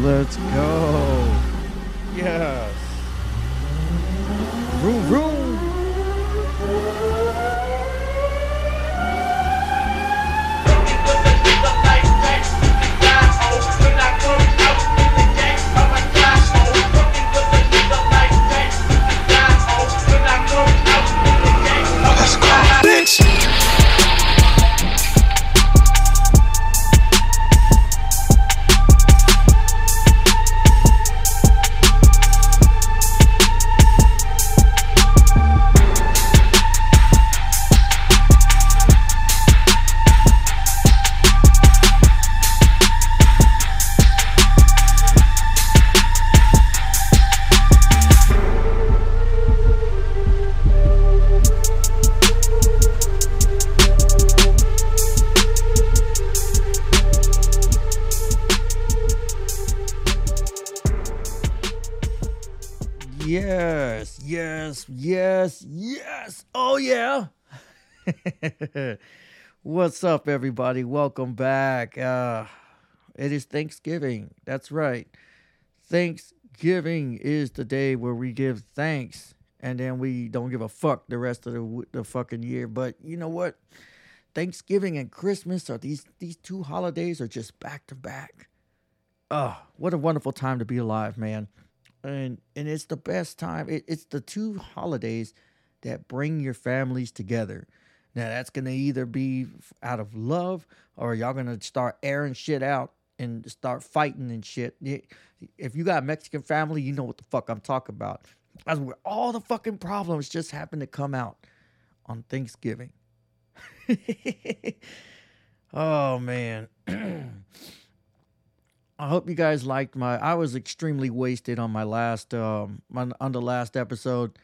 Let's go. Yes. Vroom, vroom. What's up, everybody? Welcome back. Uh, it is Thanksgiving. That's right. Thanksgiving is the day where we give thanks and then we don't give a fuck the rest of the, the fucking year. But you know what? Thanksgiving and Christmas are these these two holidays are just back to back. Oh, what a wonderful time to be alive, man and and it's the best time. It, it's the two holidays that bring your families together. Now that's gonna either be out of love or y'all gonna start airing shit out and start fighting and shit. If you got a Mexican family, you know what the fuck I'm talking about. That's where all the fucking problems just happen to come out on Thanksgiving. oh man. I hope you guys liked my. I was extremely wasted on my last um on, on the last episode,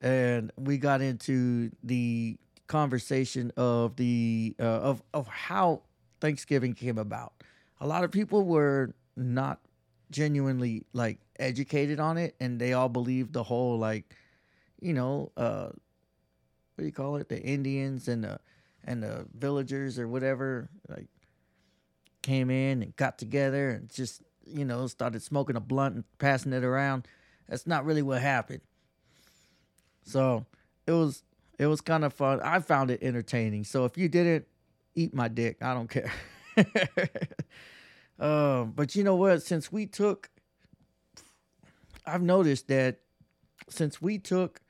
and we got into the conversation of the uh, of of how Thanksgiving came about. A lot of people were not genuinely like educated on it, and they all believed the whole like, you know, uh, what do you call it? The Indians and the and the villagers or whatever like came in and got together and just you know started smoking a blunt and passing it around that's not really what happened so it was it was kind of fun. I found it entertaining. So if you didn't eat my dick i don't care. Um but you know what? Since we took i've noticed that since we took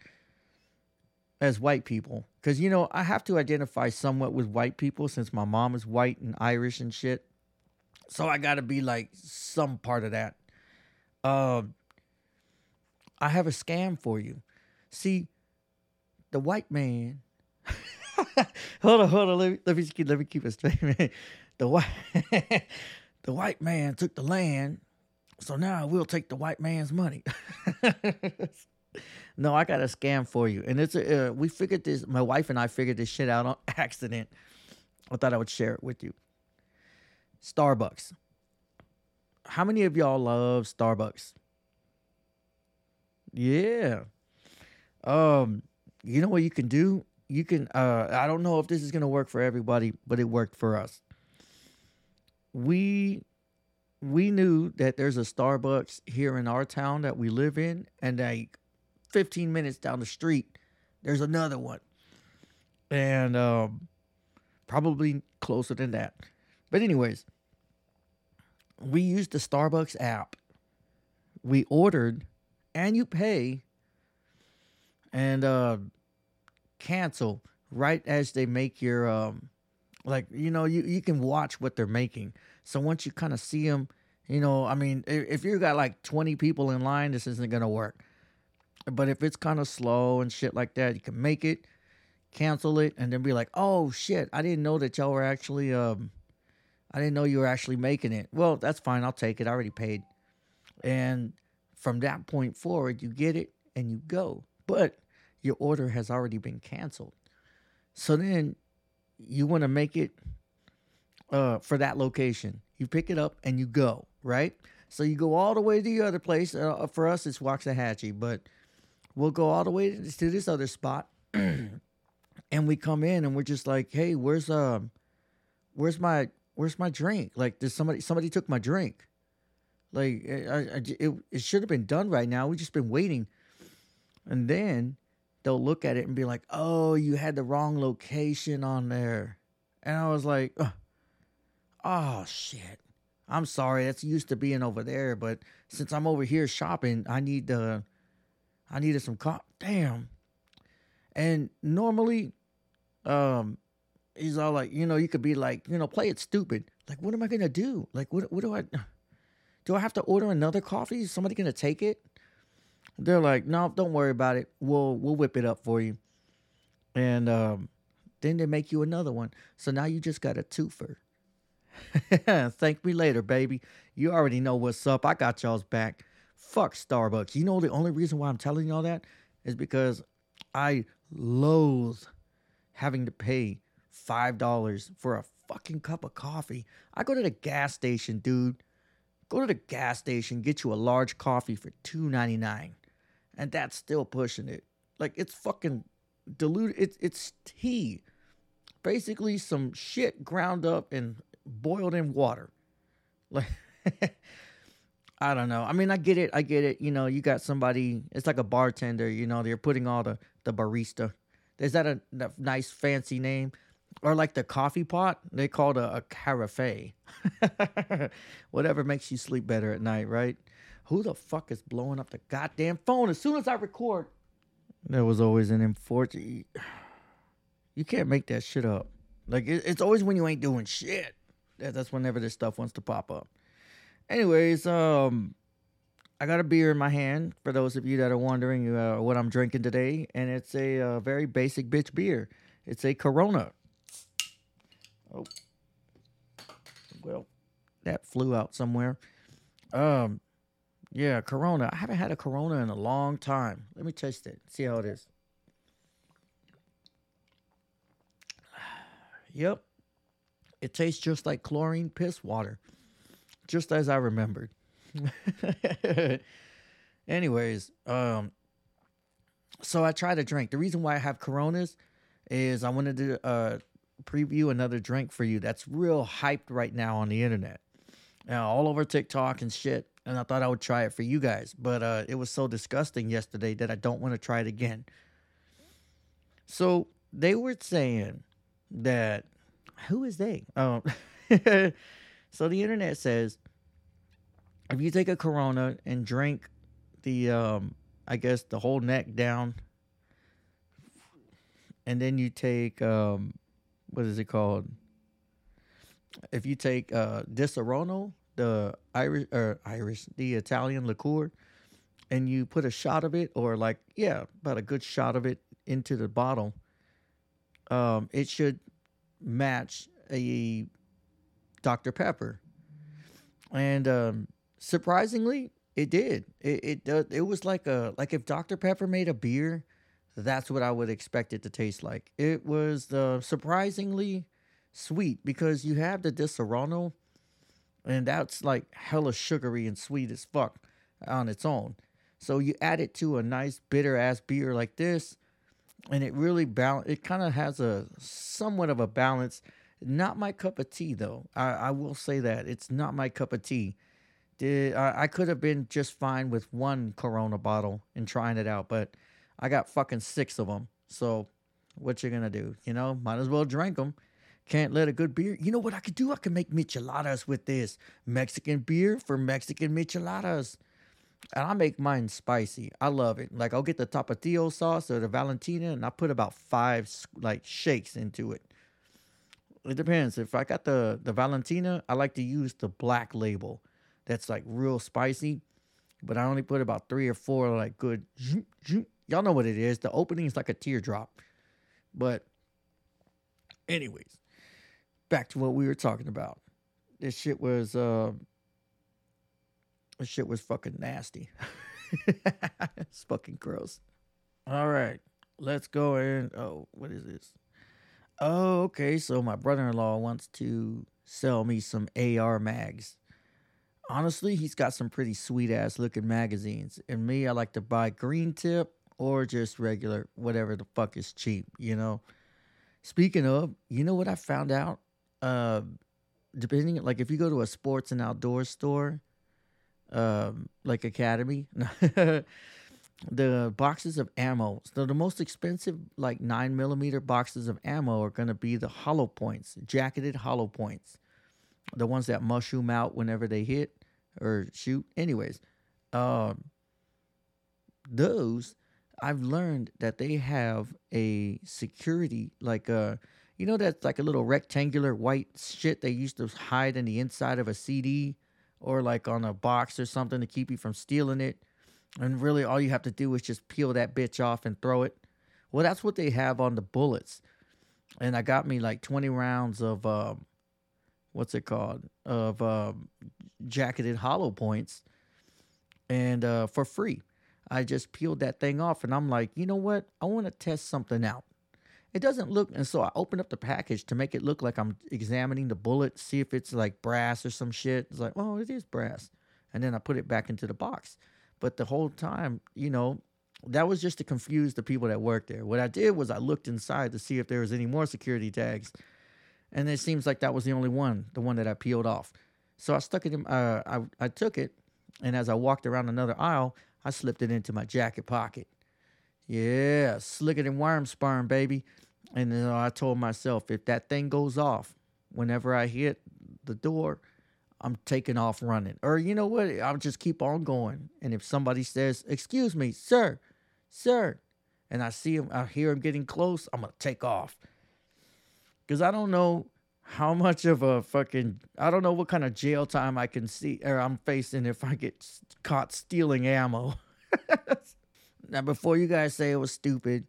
as white people because you know i have to identify somewhat with white people since my mom is white and irish and shit. So I got to be like some part of that. Um, I have a scam for you. See, the white man. hold on, hold on. Let me let me keep, let me keep it straight, man. The white the white man took the land, so now we'll take the white man's money. no, I got a scam for you, and it's a, uh, we figured this. My wife and I figured this shit out on accident. I thought I would share it with you. Starbucks. How many of y'all love Starbucks? Yeah. Um, you know what you can do? You can uh I don't know if this is going to work for everybody, but it worked for us. We we knew that there's a Starbucks here in our town that we live in and like 15 minutes down the street there's another one. And um probably closer than that. But anyways, we used the Starbucks app. We ordered and you pay and uh cancel right as they make your um like you know you, you can watch what they're making. So once you kind of see them, you know, I mean, i- if you got like 20 people in line, this isn't to work. But if it's kind of slow and shit like that, you can make it, cancel it and then be like, "Oh shit, I didn't know that y'all were actually um I didn't know you were actually making it. Well, that's fine. I'll take it. I already paid. And from that point forward, you get it and you go. But your order has already been canceled. So then you want to make it uh, for that location. You pick it up and you go, right? So you go all the way to the other place. Uh, for us, it's Waxahachie, but we'll go all the way to this, other spot. and we come in and we're just like, hey, where's um, where's my where's my drink? Like, did somebody somebody took my drink? Like I, I, it, it should have been done right now. We just been waiting, and then they'll look at it and be like, "Oh, you had the wrong location on there," and I was like, "Oh, shit." I'm sorry, that's used to being over there, but since I'm over here shopping, I need the I needed some co damn. And normally, um, he's all like, you know, you could be like, you know, play it stupid. Like, what am I gonna do? Like, what what do I do? I have to order another coffee? Is somebody gonna take it? They're like, no, don't worry about it. We'll we'll whip it up for you. And um, then they make you another one. So now you just got a twofer. Thank me later, baby. You already know what's up. I got y'all's back. Fuck Starbucks. You know the only reason why I'm telling y'all that is because I loathe having to pay five dollars for a fucking cup of coffee. I go to the gas station, dude. Go to the gas station, get you a large coffee for two ninety nine, and that's still pushing it. Like it's fucking diluted. It's it's tea, basically some shit ground up and boiled in water. Like I don't know. I mean, I get it. I get it. You know, you got somebody. It's like a bartender. You know, they're putting all the the barista. Is that a, a nice fancy name? Or like the coffee pot, they call it a, a carafe. Whatever makes you sleep better at night, right? Who the fuck is blowing up the goddamn phone as soon as I record? There was always an unfortunate. You can't make that shit up. Like it, it's always when you ain't doing shit. That, that's whenever this stuff wants to pop up. Anyways, um, I got a beer in my hand for those of you that are wondering uh, what I'm drinking today, and it's a uh, very basic bitch beer. It's a Corona. Oh, well, that flew out somewhere. Um, yeah, Corona. I haven't had a Corona in a long time. Let me taste it. See how it is. Yep, it tastes just like chlorine piss water, just as I remembered. Anyways, um, so I try to drink. The reason why I have Coronas is I wanted to uh preview another drink for you that's real hyped right now on the internet, now all over TikTok and shit. And I thought I would try it for you guys, but uh, it was so disgusting yesterday that I don't want to try it again. So they were saying that who is they? Um, so the internet says if you take a Corona and drink the, um, I guess the whole neck down, and then you take, um, what is it called? If you take uh, Disaronno, the Irish or Irish, the Italian liqueur, and you put a shot of it, or like yeah, about a good shot of it into the bottle, um, it should match a Dr. Pepper. And um, surprisingly, it did. It it it was like a like if Dr. Pepper made a beer, that's what I would expect it to taste like. It was uh, surprisingly sweet because you have the Disaronno, and that's like hella sugary and sweet as fuck on its own. So you add it to a nice bitter ass beer like this, and it really balance. It kind of has a somewhat of a balance. Not my cup of tea though. I, I will say that it's not my cup of tea. Did I, I could have been just fine with one Corona bottle and trying it out, but I got fucking six of them. So what you gonna do? You know, might as well drink them. Can't let a good beer. You know what I could do? I could make micheladas with this Mexican beer for Mexican micheladas. And I make mine spicy. I love it. Like I'll get the tapatio sauce or the Valentina, and I put about five like shakes into it. It depends. If I got the the Valentina, I like to use the black label. That's like real spicy, but I only put about three or four like good. Y'all know what it is. The opening is like a teardrop. But, anyways, back to what we were talking about. This shit was uh this shit was fucking nasty. it's fucking gross. All right. Let's go and oh, what is this? Oh, okay. So my brother-in-law wants to sell me some AR mags. Honestly, he's got some pretty sweet ass looking magazines. And me, I like to buy green tip or just regular, whatever the fuck is cheap, you know. Speaking of, you know what I found out? Uh depending like if you go to a sports and outdoor store, um, like Academy. the boxes of ammo. So the most expensive, like nine millimeter boxes of ammo, are gonna be the hollow points, jacketed hollow points, the ones that mushroom out whenever they hit or shoot. Anyways, um, those I've learned that they have a security like a you know that's like a little rectangular white shit they used to hide in the inside of a CD or like on a box or something to keep you from stealing it. And really all you have to do is just peel that bitch off and throw it. Well, that's what they have on the bullets. And I got me like 20 rounds of um what's it called? Of um jacketed hollow points and uh for free. I just peeled that thing off and I'm like, you know what? I want to test something out. It doesn't look, and so I open up the package to make it look like I'm examining the bullet, see if it's like brass or some shit. It's like, oh, it is brass. And then I put it back into the box. But the whole time, you know, that was just to confuse the people that worked there. What I did was I looked inside to see if there was any more security tags. And it seems like that was the only one, the one that I peeled off. So I stuck it in, uh, I, I took it, and as I walked around another aisle, I slipped it into my jacket pocket. Yeah, slicker than worm sperm, baby. And then I told myself, if that thing goes off, whenever I hit the door, I'm taking off running. Or you know what? I'll just keep on going. And if somebody says, "Excuse me, sir, sir," and I see him, I hear him getting close, I'm gonna take off. Cause I don't know how much of a fucking I don't know what kind of jail time I can see or I'm facing if I get caught stealing ammo. now before you guys say it was stupid,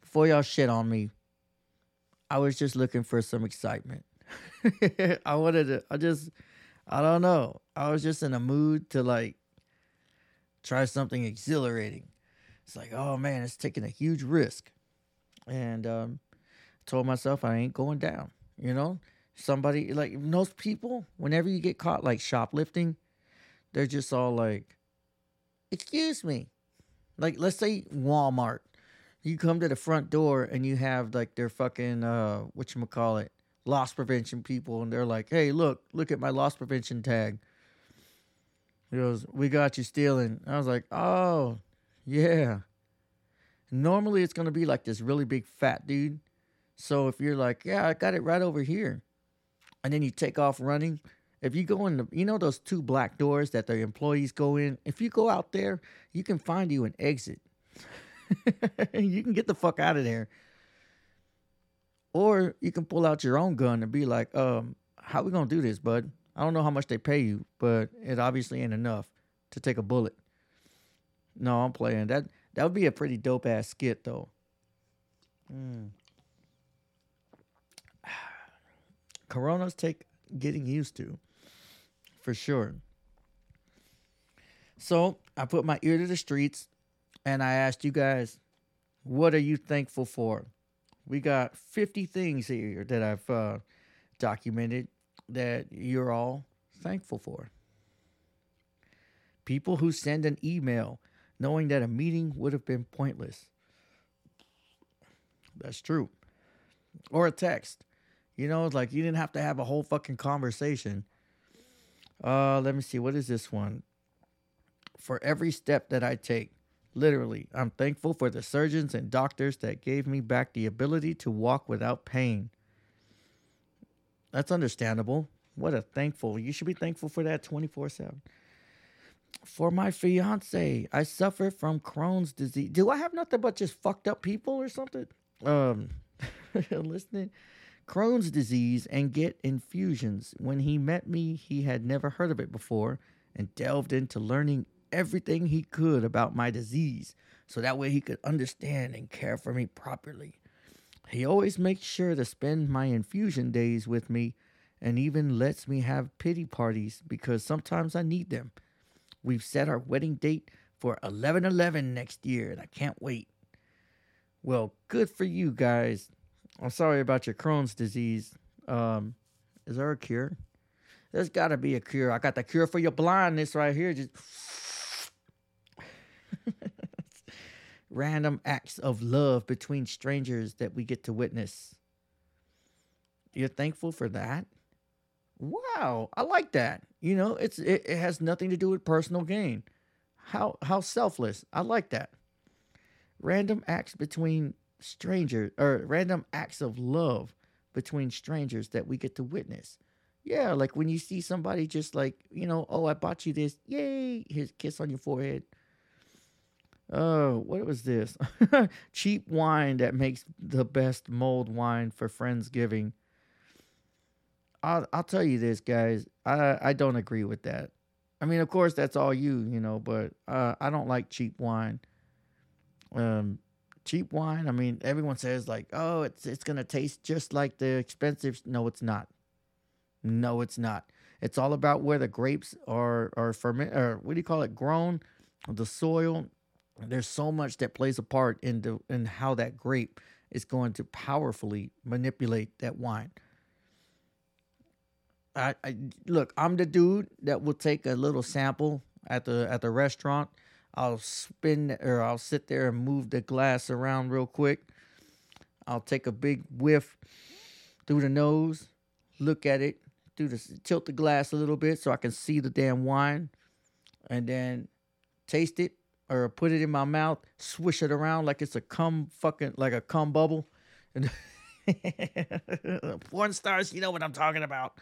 before y'all shit on me, I was just looking for some excitement. I wanted to I just I don't know. I was just in a mood to like try something exhilarating. It's like, oh man, it's taking a huge risk. And um told myself I ain't going down. You know, somebody like most people, whenever you get caught like shoplifting, they're just all like, "Excuse me," like let's say Walmart. You come to the front door and you have like their fucking uh what you call it loss prevention people, and they're like, "Hey, look, look at my loss prevention tag." He goes, "We got you stealing." I was like, "Oh, yeah." Normally, it's gonna be like this really big fat dude so if you're like, yeah, I got it right over here, and then you take off running, if you go in the, you know, those two black doors that the employees go in, if you go out there, you can find you an exit. you can get the fuck out of there. Or you can pull out your own gun and be like, um, how we gonna do this, bud? I don't know how much they pay you, but it obviously ain't enough to take a bullet. No, I'm playing. That that would be a pretty dope ass skit though. Mm. Coronas take getting used to, for sure. So I put my ear to the streets and I asked you guys, what are you thankful for? We got 50 things here that I've uh, documented that you're all thankful for. People who send an email knowing that a meeting would have been pointless. That's true. Or a text you know, like you didn't have to have a whole fucking conversation. Uh, let me see. What is this one? For every step that I take, literally, I'm thankful for the surgeons and doctors that gave me back the ability to walk without pain. That's understandable. What a thankful. You should be thankful for that 24 7. For my fiance, I suffer from Crohn's disease. Do I have nothing but just fucked up people or something? Um, listening. Crohn's disease and get infusions. When he met me, he had never heard of it before and delved into learning everything he could about my disease so that way he could understand and care for me properly. He always makes sure to spend my infusion days with me and even lets me have pity parties because sometimes I need them. We've set our wedding date for 11 11 next year and I can't wait. Well, good for you guys. I'm sorry about your Crohn's disease. Um, is there a cure? There's got to be a cure. I got the cure for your blindness right here. Just random acts of love between strangers that we get to witness. You're thankful for that? Wow, I like that. You know, it's it, it has nothing to do with personal gain. How how selfless. I like that. Random acts between strangers or random acts of love between strangers that we get to witness. Yeah, like when you see somebody just like, you know, oh, I bought you this. Yay, a kiss on your forehead. Oh, what was this? Cheap wine that makes the best mulled wine for Friendsgiving. I'll I'll tell you this, guys. I I don't agree with that. I mean, of course, that's all you, you know, but uh, I don't like cheap wine. Um, cheap wine. I mean, everyone says like, oh, it's it's gonna taste just like the expensive. No, it's not. No, it's not. It's all about where the grapes are are ferment or what do you call it? Grown, the soil. There's so much that plays a part in the in how that grape is going to powerfully manipulate that wine. I, I look, I'm the dude that will take a little sample at the at the restaurant. I'll spin or I'll sit there and move the glass around real quick. I'll take a big whiff through the nose, look at it, do the tilt the glass a little bit so I can see the damn wine, and then taste it or put it in my mouth, swish it around like it's a cum fucking like a cum bubble. And porn stars, you know what I'm talking about.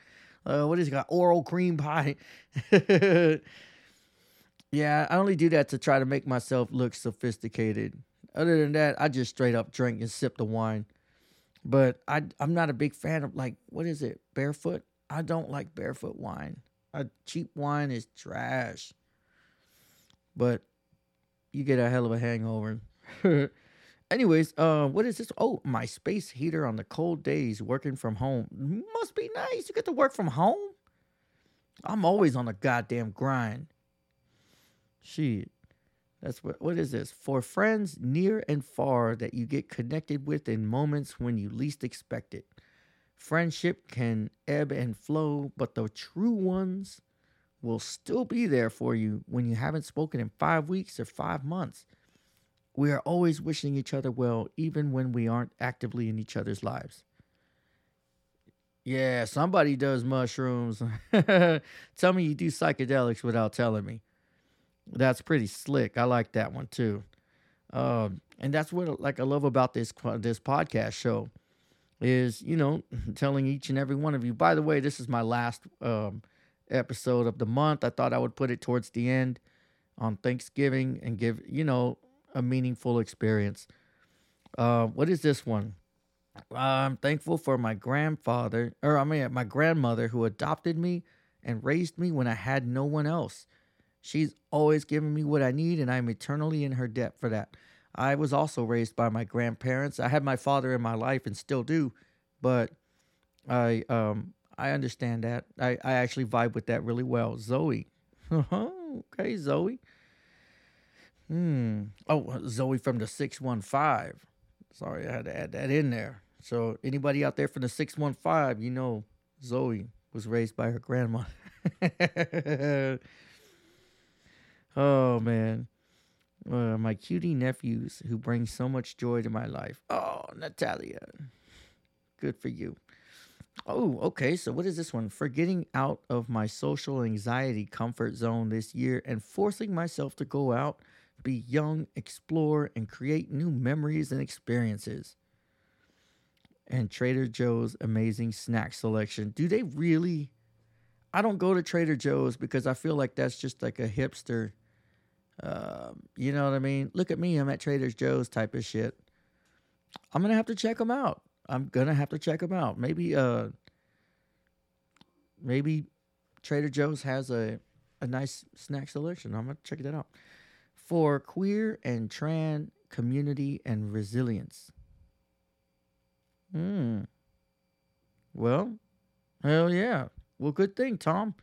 Uh, what is it got? Oral cream pie. yeah, I only do that to try to make myself look sophisticated. Other than that, I just straight up drink and sip the wine. But I I'm not a big fan of like what is it? Barefoot? I don't like barefoot wine. A cheap wine is trash. But you get a hell of a hangover. Anyways, uh, what is this? Oh, my space heater on the cold days working from home. Must be nice. You get to work from home. I'm always on a goddamn grind. Shit. That's what what is this? For friends near and far that you get connected with in moments when you least expect it. Friendship can ebb and flow, but the true ones will still be there for you when you haven't spoken in 5 weeks or 5 months. We are always wishing each other well even when we aren't actively in each other's lives. Yeah, somebody does mushrooms. Tell me you do psychedelics without telling me. That's pretty slick. I like that one too. Um, and that's what like I love about this this podcast show is you know telling each and every one of you. By the way, this is my last um, episode of the month. I thought I would put it towards the end on Thanksgiving and give you know a meaningful experience. Uh, what is this one? I'm thankful for my grandfather, or I mean my grandmother, who adopted me and raised me when I had no one else. She's always given me what I need, and I'm eternally in her debt for that. I was also raised by my grandparents. I had my father in my life and still do, but I um I understand that. I, I actually vibe with that really well. Zoe. okay, Zoe. Hmm. Oh, Zoe from the 615. Sorry, I had to add that in there. So, anybody out there from the 615, you know, Zoe was raised by her grandma. oh, man. Uh, my cutie nephews who bring so much joy to my life. Oh, Natalia. Good for you. Oh, okay. So, what is this one? For getting out of my social anxiety comfort zone this year and forcing myself to go out, be young, explore, and create new memories and experiences. And Trader Joe's amazing snack selection. Do they really? I don't go to Trader Joe's because I feel like that's just like a hipster. Uh, you know what I mean? Look at me. I'm at Trader Joe's type of shit. I'm to have to check them out. I'm gonna have to check them out. Maybe uh maybe Trader Joe's has a a nice snack selection. I'm gonna check that out. For queer and trans community and resilience. Hmm. Well, hell yeah. Well, good thing, Tom.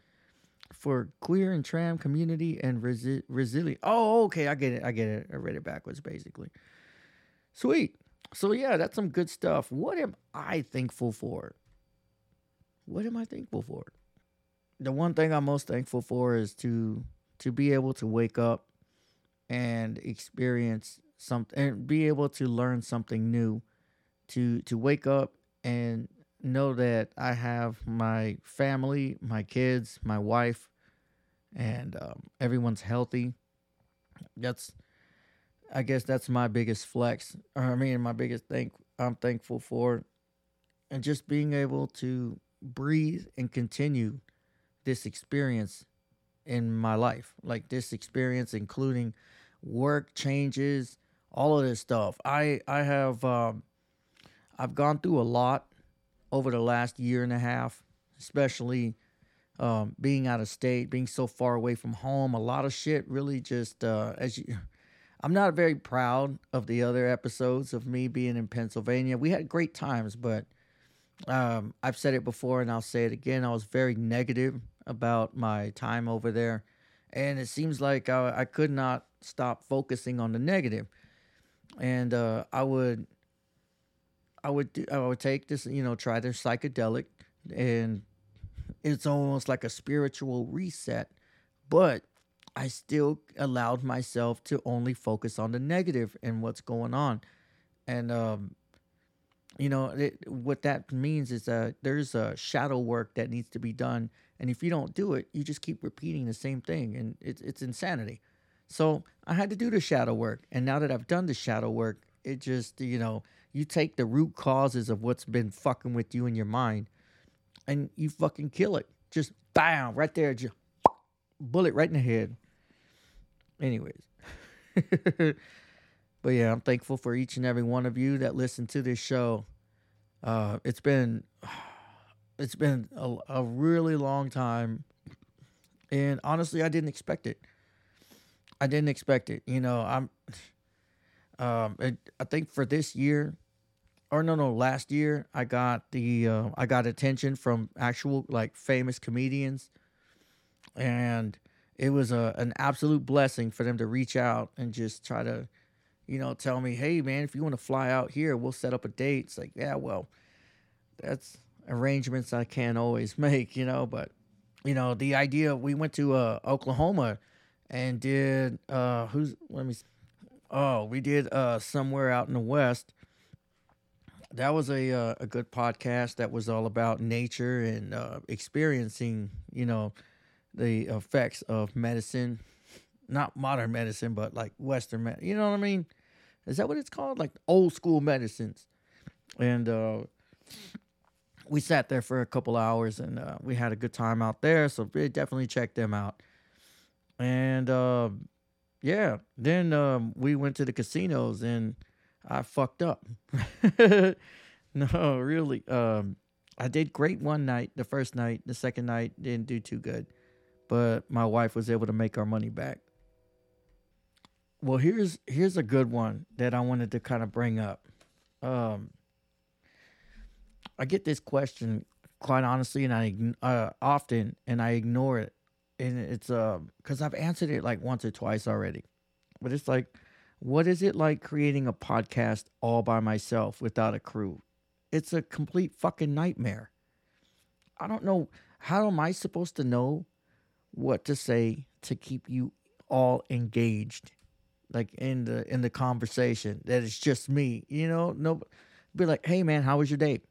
For queer and trans community and resi- resilience. Oh, okay. I get it. I get it. I read it backwards, basically. Sweet. So yeah, that's some good stuff. What am I thankful for? What am I thankful for? The one thing I'm most thankful for is to to be able to wake up and experience something and be able to learn something new. To to wake up and know that I have my family, my kids, my wife, and um, everyone's healthy. That's, I guess, that's my biggest flex. Or I mean, my biggest thing I'm thankful for, and just being able to breathe and continue this experience in my life, like this experience, including work changes, all of this stuff. I I have um, I've gone through a lot over the last year and a half, especially um, being out of state, being so far away from home. A lot of shit really just uh, as you. I'm not very proud of the other episodes of me being in Pennsylvania. We had great times, but um, I've said it before and I'll say it again. I was very negative about my time over there, and it seems like I, I could not stop focusing on the negative. And uh, I would, I would, I would take this, you know, try the psychedelic, and it's almost like a spiritual reset, but I still allowed myself to only focus on the negative and what's going on. And, um, you know, it, what that means is that there's a shadow work that needs to be done. And if you don't do it, you just keep repeating the same thing. And it's, it's insanity. So I had to do the shadow work. And now that I've done the shadow work, it just, you know, you take the root causes of what's been fucking with you in your mind and you fucking kill it. Just bam, right there, just bullet right in the head. Anyways. but yeah, I'm thankful for each and every one of you that listen to this show. Uh, it's been it's been a, a really long time, and honestly, I didn't expect it. I didn't expect it. You know, I'm. Um, it, I think for this year, or no, no, last year I got the uh, I got attention from actual like famous comedians, and it was a an absolute blessing for them to reach out and just try to, you know, tell me, hey man, if you want to fly out here, we'll set up a date. It's like, yeah, well, that's arrangements I can't always make, you know, but you know, the idea we went to uh, Oklahoma and did uh who's let me oh we did uh somewhere out in the west. That was a uh, a good podcast that was all about nature and uh, experiencing you know the effects of medicine. Not modern medicine but like western medicine. you know what i mean? Is that what it's called? Like old school medicines. And uh we sat there for a couple hours and uh, we had a good time out there so definitely check them out. And uh, yeah, then um, we went to the casinos and I fucked up. no, really. Um, I did great one night, the first night. The second night didn't do too good, but my wife was able to make our money back. Well, here's here's a good one that I wanted to kind of bring up. Um, I get this question quite honestly, and I uh, often and I ignore it and it's uh because I've answered it like once or twice already, but it's like, what is it like creating a podcast all by myself without a crew? It's a complete fucking nightmare. I don't know how am I supposed to know what to say to keep you all engaged, like in the in the conversation that it's just me. You know, no, be like, hey man, how was your day?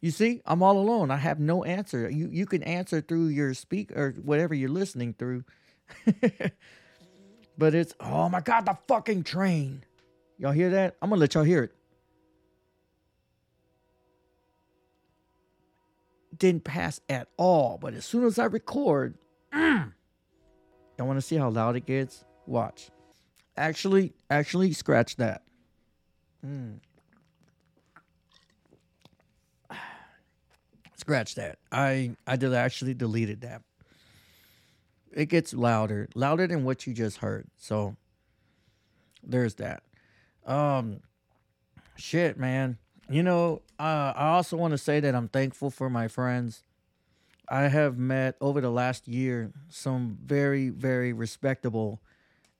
You see, I'm all alone. I have no answer. You you can answer through your speak or whatever you're listening through. but it's oh my god, the fucking train. Y'all hear that? I'm gonna let y'all hear it. Didn't pass at all, but as soon as I record, mm, to see how loud it gets? Watch. Actually, actually, scratch that. Mm. Scratch that. I I did actually deleted that. It gets louder, louder than what you just heard. So there's that. Um, shit, man. You know, uh, I also want to say that I'm thankful for my friends. I have met over the last year some very, very respectable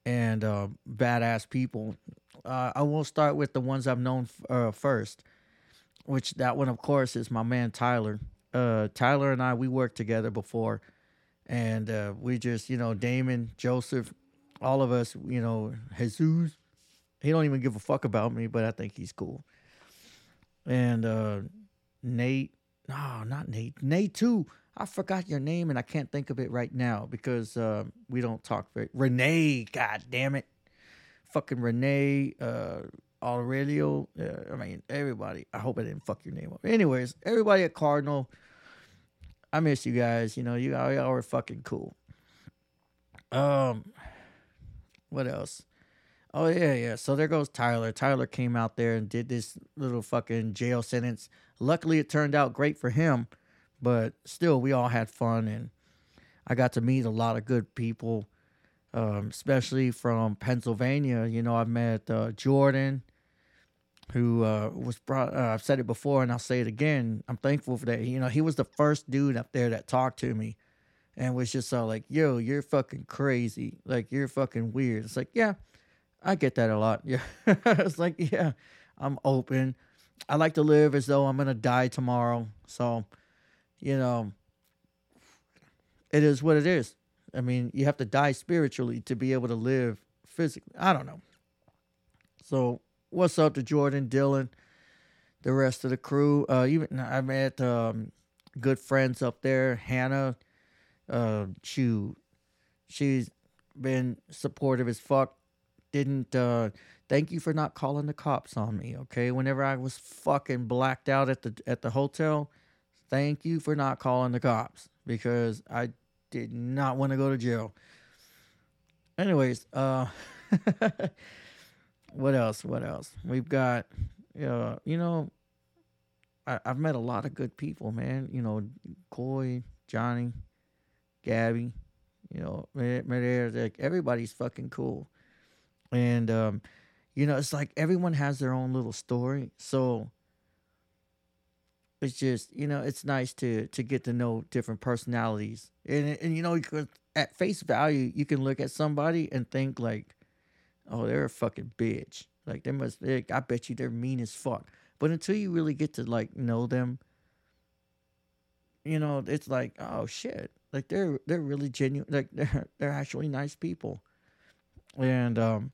and uh, badass people. Uh, I will start with the ones I've known f- uh, first, which that one, of course, is my man Tyler uh, Tyler and I we worked together before, and uh, we just you know Damon, Joseph, all of us, you know Jesus. He don't even give a fuck about me, but I think he's cool. And uh, Nate. No, not Nate. Nate too. I forgot your name and I can't think of it right now because uh, we don't talk very. Renee, god damn it, fucking Renee, uh, Aurelio. Uh, I mean everybody. I hope I didn't fuck your name up. Anyways, everybody at Cardinal. I miss you guys. You know, you all, y'all were fucking cool. Um, what else? Oh yeah, yeah. So there goes Tyler. Tyler came out there and did this little fucking jail sentence. Luckily, it turned out great for him, but still, we all had fun and I got to meet a lot of good people, um, especially from Pennsylvania. You know, I met uh, Jordan, who uh, was brought. Uh, I've said it before and I'll say it again. I'm thankful for that. You know, he was the first dude up there that talked to me and was just all like, "Yo, you're fucking crazy. Like you're fucking weird." It's like, yeah, I get that a lot. Yeah, it's like, yeah, I'm open. I like to live as though I'm gonna die tomorrow. So, you know, it is what it is. I mean, you have to die spiritually to be able to live physically. I don't know. So, what's up to Jordan, Dylan, the rest of the crew? Uh, even I met um, good friends up there. Hannah, uh, she, she's been supportive as fuck. Didn't uh, thank you for not calling the cops on me. Okay, whenever I was fucking blacked out at the at the hotel, thank you for not calling the cops because I did not want to go to jail. Anyways, uh what else? What else? We've got uh, you know I, I've met a lot of good people, man. You know, Coy, Johnny, Gabby, you know, like everybody's fucking cool. And um, you know, it's like everyone has their own little story. So it's just, you know, it's nice to to get to know different personalities. And and you know, at face value, you can look at somebody and think like, "Oh, they're a fucking bitch." Like they must. They, I bet you they're mean as fuck. But until you really get to like know them, you know, it's like, oh shit, like they're they're really genuine. Like they're they're actually nice people. And um,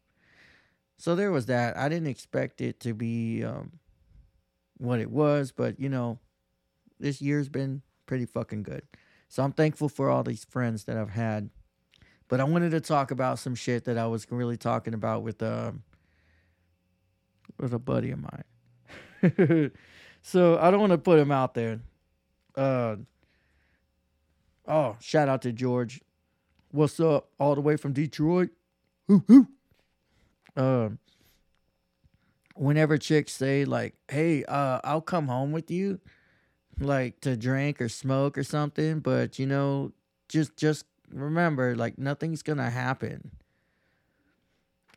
so there was that. I didn't expect it to be um, what it was, but you know, this year's been pretty fucking good. So I'm thankful for all these friends that I've had. But I wanted to talk about some shit that I was really talking about with um with a buddy of mine. so I don't want to put him out there. Uh oh, shout out to George. What's up? All the way from Detroit. Hoo um whenever chicks say like hey uh i'll come home with you like to drink or smoke or something but you know just just remember like nothing's gonna happen.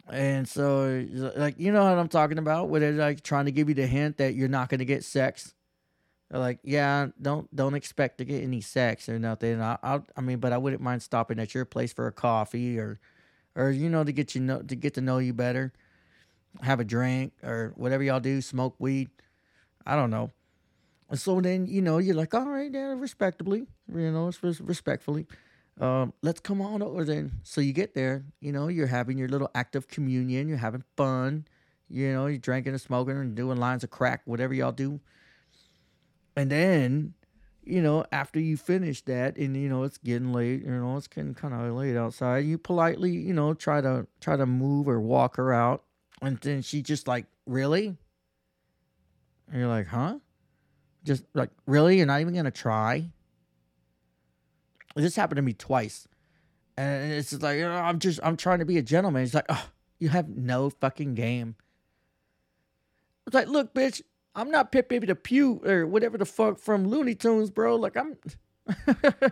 And so like you know what i'm talking about? Where they're like trying to give you the hint that you're not gonna get sex. They're like yeah don't don't expect to get any sex or nothing. I, I i mean but i wouldn't mind stopping at your place for a coffee or or you know to get you know to get to know you better. Have a drink or whatever y'all do smoke weed. I don't know. So then you know you're like all right yeah respectably you know respectfully um, let's come on over then so you get there you know you're having your little act of communion you're having fun you know you're drinking and smoking and doing lines of crack whatever y'all do and then you know, after you finish that and you know it's getting late, you know, it's getting kind of late outside, you politely, you know, try to try to move or walk her out. And then she just like, "Really?" And you're like, "Huh?" Just like, "Really? You're not even to try?" This happened to me twice. And it's just like, oh, "I'm just I'm trying to be a gentleman." He's like, "Oh, you have no fucking game." It's like, "Look, bitch, I'm not Pip Baby the Pew or whatever the fuck from Looney Tunes, bro. Like I'm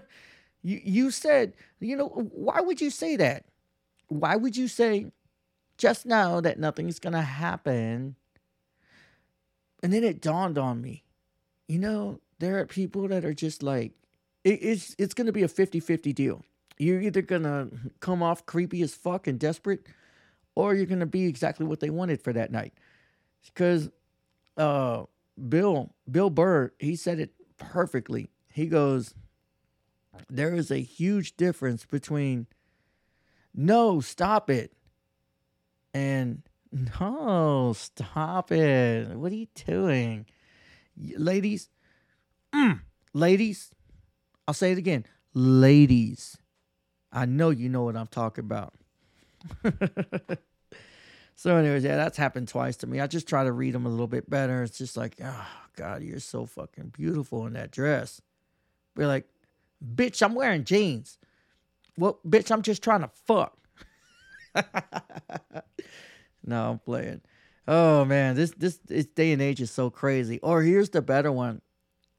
you you said, you know, why would you say that? Why would you say just now that nothing's gonna happen? And then it dawned on me, you know, there are people that are just like it, it's it's gonna be a 50-50 deal. You're either gonna come off creepy as fuck and desperate, or you're gonna be exactly what they wanted for that night. Because uh, Bill Bill Burr, he said it perfectly. He goes, "There is a huge difference between no, stop it, and no, stop it. What are you doing, ladies? Mm. Ladies, I'll say it again. Ladies, I know you know what I'm talking about. so, anyways, yeah, that's happened twice to me. I just try to read them a little bit better. It's just like, oh, God, you're so fucking beautiful in that dress. We're like, bitch, I'm wearing jeans. Well, bitch, I'm just trying to fuck. no, I'm playing. Oh man, this this this day and age is so crazy. Or here's the better one: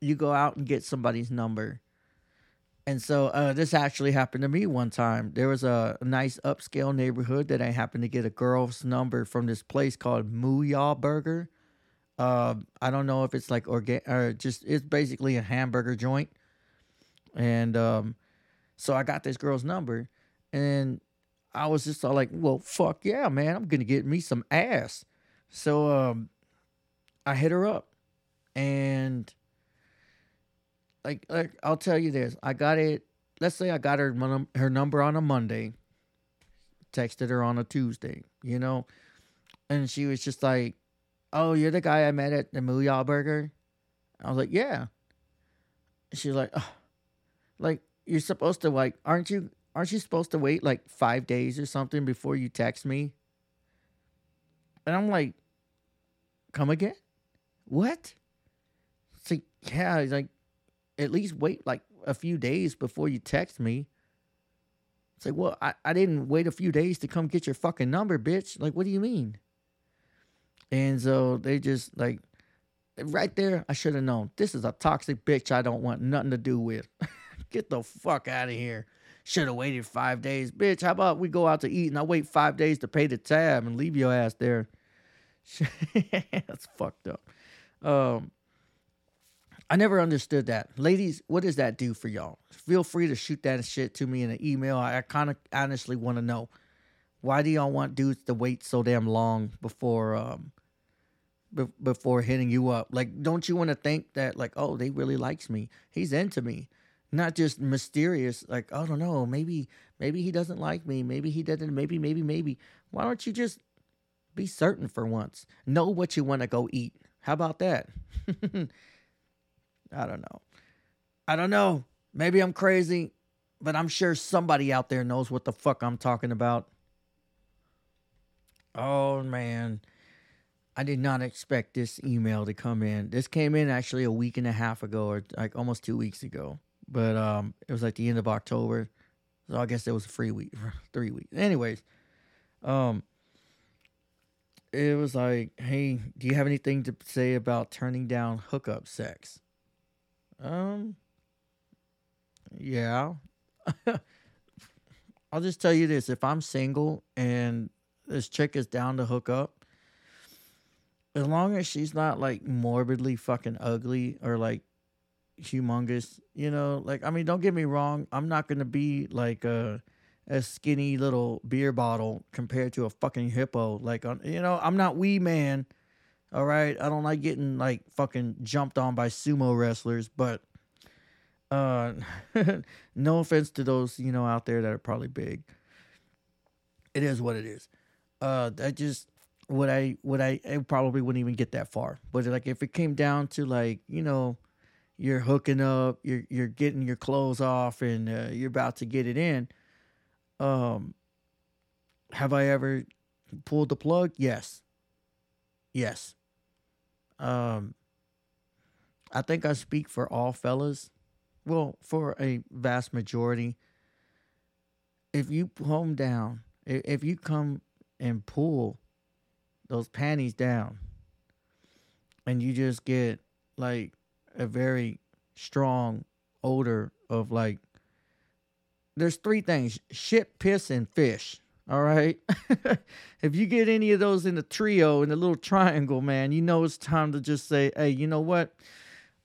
you go out and get somebody's number. And so uh, this actually happened to me one time. There was a, nice upscale neighborhood that I happened to get a girl's number from this place called Mooyah Burger. Uh, I don't know if it's like organ or just it's basically a hamburger joint. And um, so I got this girl's number, and I was just all like, "Well, fuck yeah, man! I'm gonna get me some ass." So um, I hit her up, and like, like I'll tell you this: I got it. Let's say I got her her number on a Monday, texted her on a Tuesday, you know, and she was just like, "Oh, you're the guy I met at the Mooyah Burger." I was like, "Yeah." She's like, oh, "Like you're supposed to like, aren't you? Aren't you supposed to wait like five days or something before you text me?" And I'm like, "Come again? What?" It's like, yeah, He's like at least wait like a few days before you text me. It's like, well, I, I didn't wait a few days to come get your fucking number, bitch. Like, what do you mean? And so they just like right there, I should have known. This is a toxic bitch I don't want nothing to do with. get the fuck out of here. Should have waited five days. Bitch, how about we go out to eat and I wait five days to pay the tab and leave your ass there? That's fucked up. Um, I never understood that. Ladies, what does that do for y'all? Feel free to shoot that shit to me in an email. I, kind of honestly want to know why do y'all want dudes to wait so damn long before um be- before hitting you up? Like, don't you want to think that like, oh, they really likes me. He's into me. Not just mysterious, like, I don't know, maybe maybe he doesn't like me, maybe he doesn't, maybe, maybe, maybe. Why don't you just be certain for once? Know what you want to go eat. How about that? I don't know. I don't know. Maybe I'm crazy, but I'm sure somebody out there knows what the fuck I'm talking about. Oh man. I did not expect this email to come in. This came in actually a week and a half ago or like almost 2 weeks ago. But um it was like the end of October. So I guess it was a free week, 3 weeks. Anyways, um it was like, "Hey, do you have anything to say about turning down hookup sex?" Um, yeah. I'll just tell you this: if I'm single and this chick is down to hook up, as long as she's not like morbidly fucking ugly or like humongous, you know, like I mean, don't get me wrong, I'm not gonna be like a a skinny little beer bottle compared to a fucking hippo. Like, you know, I'm not wee man. All right, I don't like getting like fucking jumped on by sumo wrestlers, but uh no offense to those, you know, out there that are probably big. It is what it is. Uh I just would I would I, I probably wouldn't even get that far. But like if it came down to like, you know, you're hooking up, you're you're getting your clothes off and uh, you're about to get it in, um have I ever pulled the plug? Yes. Yes. Um, I think I speak for all fellas. Well, for a vast majority. If you home down, if you come and pull those panties down, and you just get like a very strong odor of like, there's three things: shit, piss, and fish. All right. if you get any of those in the trio in the little triangle, man, you know it's time to just say, "Hey, you know what?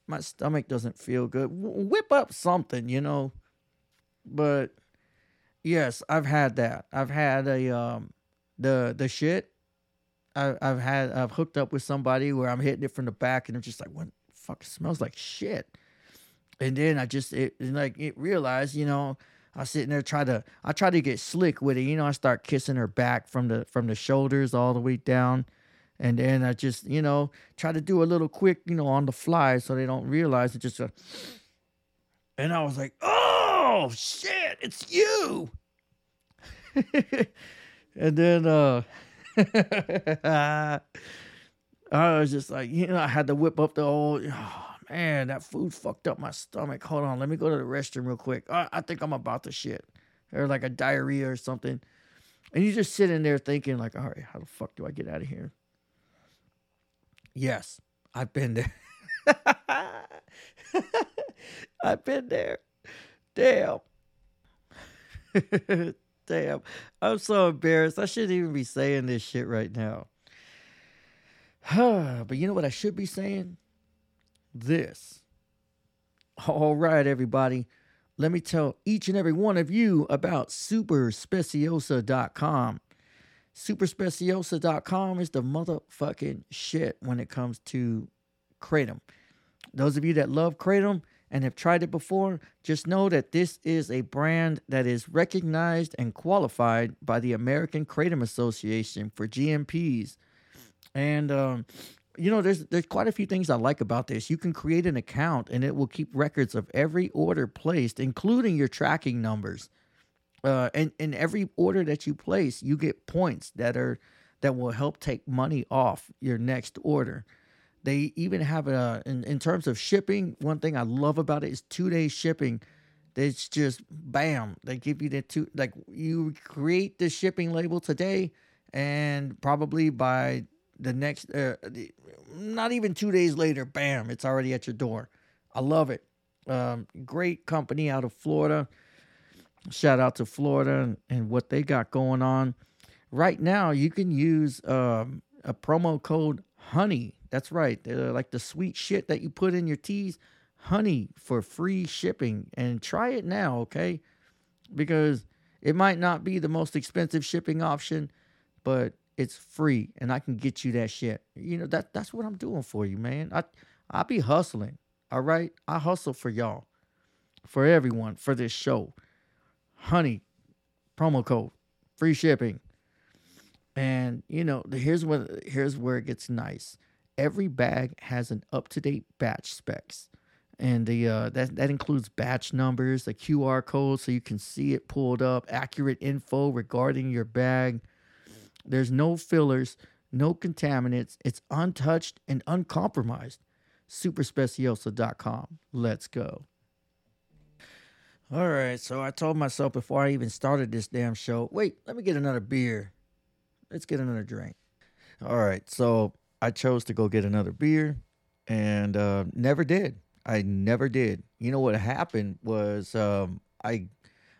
My stomach doesn't feel good. whip up something, you know." But yes, I've had that. I've had a um the the shit. I, I've had I've hooked up with somebody where I'm hitting it from the back and I'm just like, "What fuck? Smells like shit." And then I just it like it realized, you know I was sitting there try to I try to get slick with it. You know, I start kissing her back from the from the shoulders all the way down. And then I just, you know, try to do a little quick, you know, on the fly so they don't realize it. Just, uh, and I was like, oh shit, it's you. and then uh I was just like, you know, I had to whip up the old. Oh, man, that food fucked up my stomach. Hold on, let me go to the restroom real quick. I, I think I'm about to shit, or like a diarrhea or something. And you just sitting there thinking, like, all right, how the fuck do I get out of here? Yes, I've been there. I've been there. Damn. Damn. I'm so embarrassed. I shouldn't even be saying this shit right now. but you know what I should be saying? This. All right, everybody. Let me tell each and every one of you about superspeciosa.com. Superspeciosa.com is the motherfucking shit when it comes to Kratom. Those of you that love Kratom and have tried it before, just know that this is a brand that is recognized and qualified by the American Kratom Association for GMPs. And um, you know, there's there's quite a few things I like about this. You can create an account and it will keep records of every order placed, including your tracking numbers. Uh, and in every order that you place, you get points that are that will help take money off your next order. They even have a in, in terms of shipping. One thing I love about it is two day shipping. It's just bam. They give you the two like you create the shipping label today, and probably by the next, uh, the, not even two days later, bam, it's already at your door. I love it. Um, great company out of Florida. Shout out to Florida and, and what they got going on. Right now, you can use um, a promo code HONEY. That's right. They're like the sweet shit that you put in your teas. Honey for free shipping. And try it now, okay? Because it might not be the most expensive shipping option, but it's free and I can get you that shit. You know, that that's what I'm doing for you, man. I I be hustling. All right? I hustle for y'all. For everyone, for this show. Honey, promo code, free shipping. And you know, here's what here's where it gets nice. Every bag has an up-to-date batch specs. And the uh, that that includes batch numbers, the QR code so you can see it pulled up, accurate info regarding your bag there's no fillers, no contaminants. It's untouched and uncompromised. Superspeciosa.com. Let's go. All right, so I told myself before I even started this damn show, wait, let me get another beer. Let's get another drink. All right, so I chose to go get another beer and uh, never did. I never did. You know what happened was um, I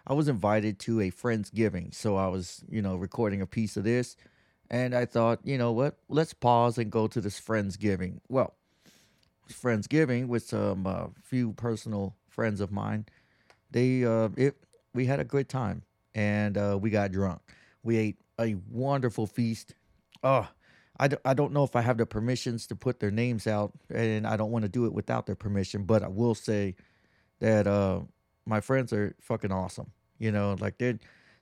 I was invited to a Friendsgiving. So I was, you know, recording a piece of this. And I thought, you know what? Let's pause and go to this Friendsgiving. Well, Friendsgiving with some uh, few personal friends of mine. They, uh, it, we had a good time and uh, we got drunk. We ate a wonderful feast. Oh, I d- I don't know if I have the permissions to put their names out, and I don't want to do it without their permission. But I will say that uh, my friends are fucking awesome. You know, like they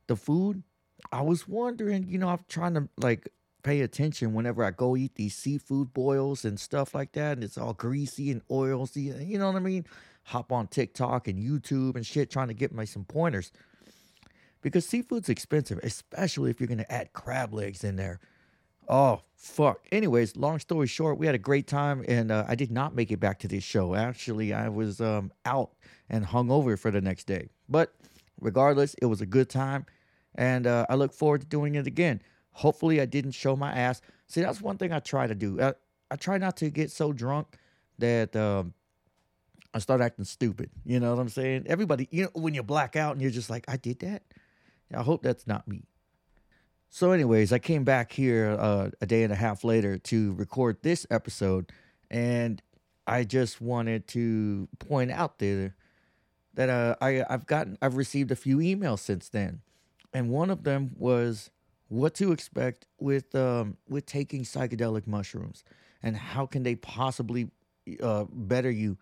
the food. I was wondering, you know, I'm trying to like pay attention whenever I go eat these seafood boils and stuff like that, and it's all greasy and oily. You know what I mean? Hop on TikTok and YouTube and shit, trying to get me some pointers. Because seafood's expensive, especially if you're gonna add crab legs in there. Oh fuck. Anyways, long story short, we had a great time, and uh, I did not make it back to this show. Actually, I was um, out and hung over for the next day. But regardless, it was a good time, and uh, I look forward to doing it again. Hopefully, I didn't show my ass. See, that's one thing I try to do. I, I try not to get so drunk that um, I start acting stupid. You know what I'm saying? Everybody, you know, when you black out and you're just like, I did that. I hope that's not me. So, anyways, I came back here uh, a day and a half later to record this episode, and I just wanted to point out there that uh, I I've gotten I've received a few emails since then, and one of them was what to expect with um, with taking psychedelic mushrooms and how can they possibly uh, better you.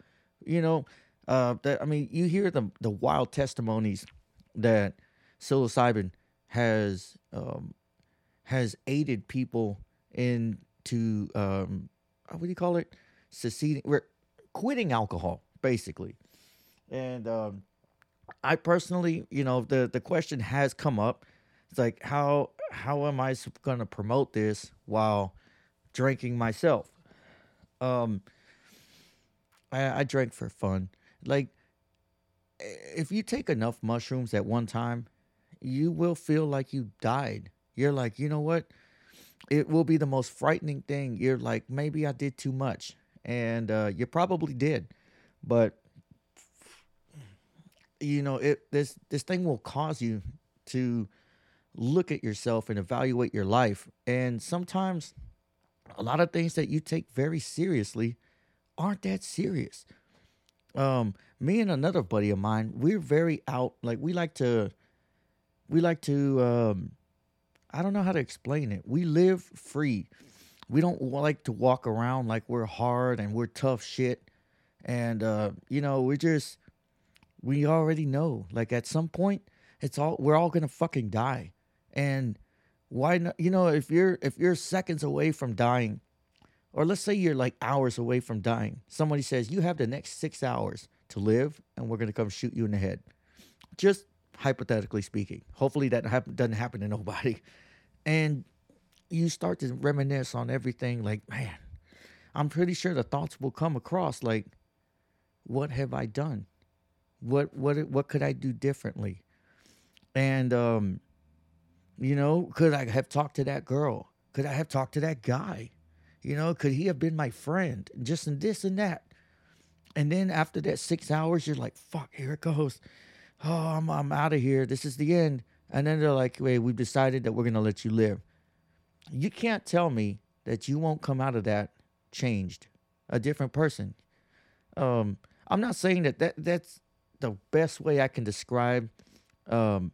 You know, uh, that I mean, you hear the the wild testimonies that psilocybin has um, has aided people in to um, what do you call it? Seceding. Quitting alcohol, basically. And um, I personally, you know, the the question has come up. It's like how how am I going to promote this while drinking myself? Um, I, I drank for fun. Like, if you take enough mushrooms at one time, you will feel like you died. You're like, you know what? It will be the most frightening thing. You're like, maybe I did too much, and uh, you probably did, but you know, it this this thing will cause you to look at yourself and evaluate your life. And sometimes a lot of things that you take very seriously aren't that serious. Um, me and another buddy of mine, we're very out, like we like to we like to um I don't know how to explain it. We live free. We don't like to walk around like we're hard and we're tough shit. And uh, you know, we're just we already know. Like at some point, it's all we're all gonna fucking die. And why not you know, if you're if you're seconds away from dying, or let's say you're like hours away from dying, somebody says you have the next six hours to live and we're gonna come shoot you in the head. Just hypothetically speaking. Hopefully that doesn't happen to nobody. And you start to reminisce on everything like, man, I'm pretty sure the thoughts will come across like, what have I done? What what what could I do differently? And um, you know, could I have talked to that girl? Could I have talked to that guy? You know, could he have been my friend? Just in this and that. And then after that six hours, you're like, fuck, here it goes. Oh, I'm I'm out of here. This is the end. And then they're like, wait, we've decided that we're gonna let you live. You can't tell me that you won't come out of that changed, a different person. Um, I'm not saying that, that that's the best way I can describe um,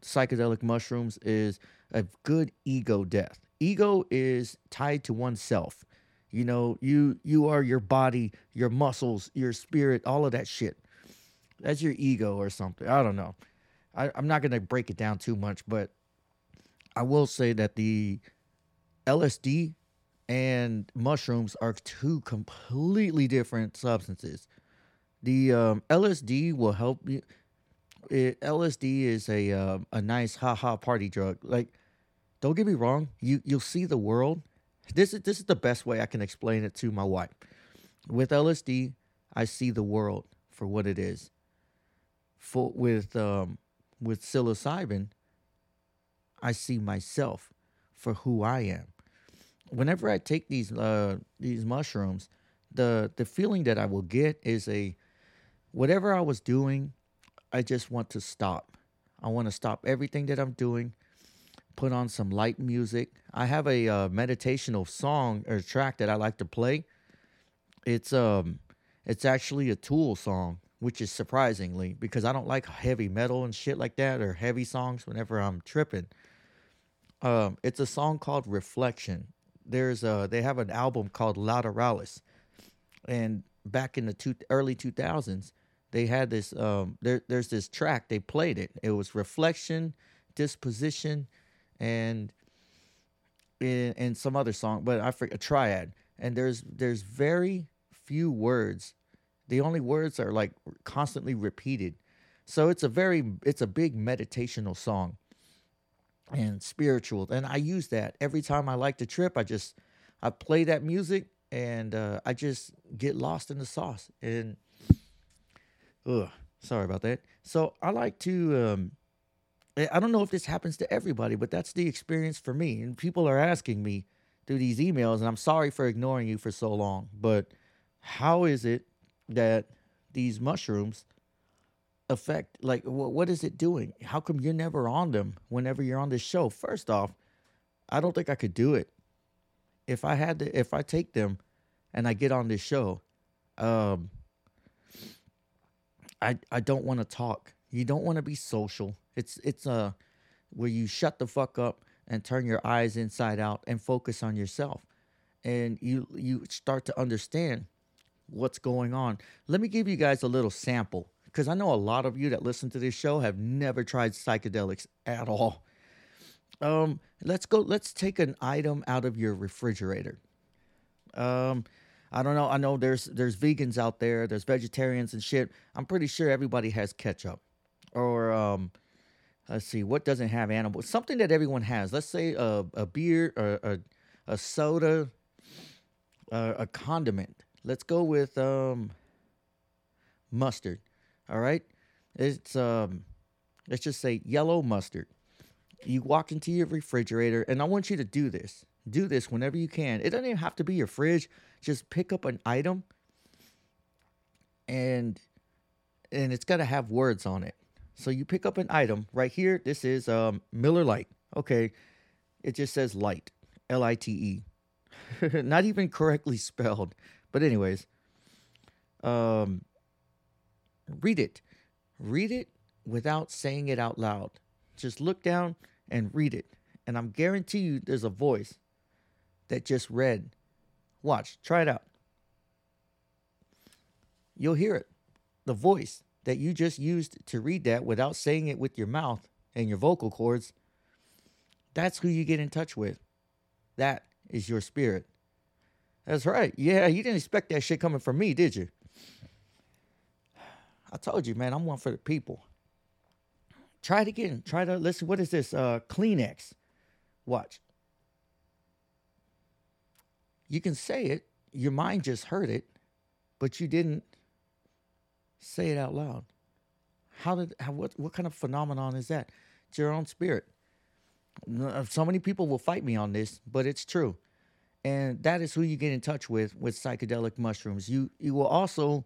psychedelic mushrooms is a good ego death. Ego is tied to oneself. You know, you you are your body, your muscles, your spirit, all of that shit. That's your ego or something. I don't know. I, I'm not gonna break it down too much, but I will say that the LSD and mushrooms are two completely different substances. The um, LSD will help you. It, LSD is a uh, a nice ha ha party drug. Like, don't get me wrong, you you'll see the world. This is this is the best way I can explain it to my wife. With LSD, I see the world for what it is. For with um with psilocybin, I see myself for who I am. Whenever I take these uh these mushrooms, the the feeling that I will get is a whatever I was doing, I just want to stop. I want to stop everything that I'm doing, put on some light music. I have a uh, meditational song or track that I like to play. It's um it's actually a Tool song, which is surprisingly because I don't like heavy metal and shit like that or heavy songs whenever I'm tripping. Um, it's a song called Reflection. There's a they have an album called Lateralus, and back in the two, early 2000s, they had this. Um, there, there's this track they played it. It was Reflection, Disposition, and and, some other song, but I forget a triad. And there's there's very few words. The only words are like constantly repeated. So it's a very it's a big meditational song and spiritual. And I use that every time I like to trip. I just I play that music and uh, I just get lost in the sauce. And ugh, sorry about that. So I like to. Um, I don't know if this happens to everybody, but that's the experience for me. And people are asking me through these emails, and I'm sorry for ignoring you for so long. But how is it that these mushrooms affect like wh- what is it doing how come you're never on them whenever you're on this show first off i don't think i could do it if i had to if i take them and i get on this show um i i don't want to talk you don't want to be social it's it's a where you shut the fuck up and turn your eyes inside out and focus on yourself and you you start to understand what's going on let me give you guys a little sample because I know a lot of you that listen to this show have never tried psychedelics at all. Um, let's go. Let's take an item out of your refrigerator. Um, I don't know. I know there's there's vegans out there. There's vegetarians and shit. I'm pretty sure everybody has ketchup, or um, let's see, what doesn't have animal? Something that everyone has. Let's say a a beer, or a a soda, a condiment. Let's go with um mustard. All right, it's um, let's just say yellow mustard. You walk into your refrigerator, and I want you to do this. Do this whenever you can. It doesn't even have to be your fridge. Just pick up an item, and and it's got to have words on it. So you pick up an item right here. This is um, Miller Lite. Okay, it just says light, L I T E. Not even correctly spelled. But anyways, um, read it. Read it without saying it out loud. Just look down and read it. And I'm guarantee you there's a voice that just read. Watch, try it out. You'll hear it. The voice that you just used to read that without saying it with your mouth and your vocal cords. That's who you get in touch with. That is your spirit. That's right. Yeah, you didn't expect that shit coming from me, did you? I told you, man, I'm one for the people. Try it again. Try to listen. What is this? Uh, Kleenex. Watch. You can say it. Your mind just heard it, but you didn't say it out loud. How did? How, what? What kind of phenomenon is that? It's your own spirit. Uh, so many people will fight me on this, but it's true, and that is who you get in touch with with psychedelic mushrooms. You you will also.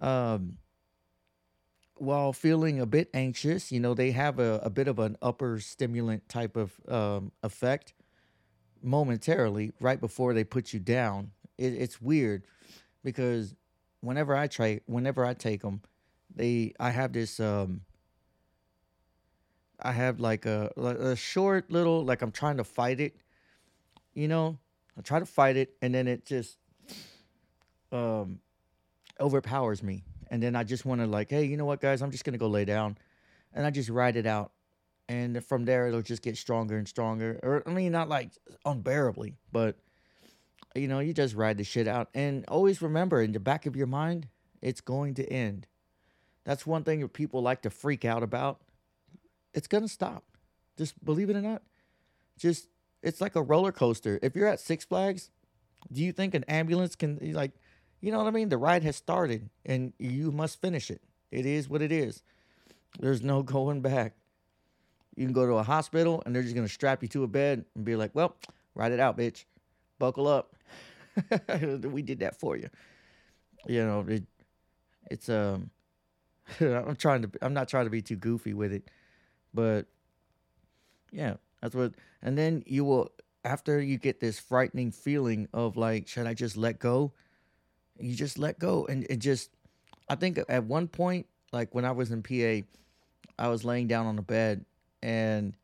Um, while feeling a bit anxious, you know, they have a, a bit of an upper stimulant type of um, effect momentarily right before they put you down. It, it's weird because whenever I try, whenever I take them, they, I have this, um, I have like a, a short little, like I'm trying to fight it, you know, I try to fight it and then it just, um, overpowers me. And then I just want to like, hey, you know what, guys, I'm just gonna go lay down, and I just ride it out, and from there it'll just get stronger and stronger. Or I mean, not like unbearably, but you know, you just ride the shit out, and always remember in the back of your mind, it's going to end. That's one thing that people like to freak out about. It's gonna stop. Just believe it or not. Just it's like a roller coaster. If you're at Six Flags, do you think an ambulance can like? You know what I mean? The ride has started and you must finish it. It is what it is. There's no going back. You can go to a hospital and they're just to strap you to a bed and be like, well, ride it out, bitch. Buckle up. we did that for you. You know, it, it's, um, I'm trying to, I'm not trying to be too goofy with it, but yeah, that's what, and then you will, after you get this frightening feeling of like, should I just let go? you just let go and it just i think at one point like when i was in pa i was laying down on the bed and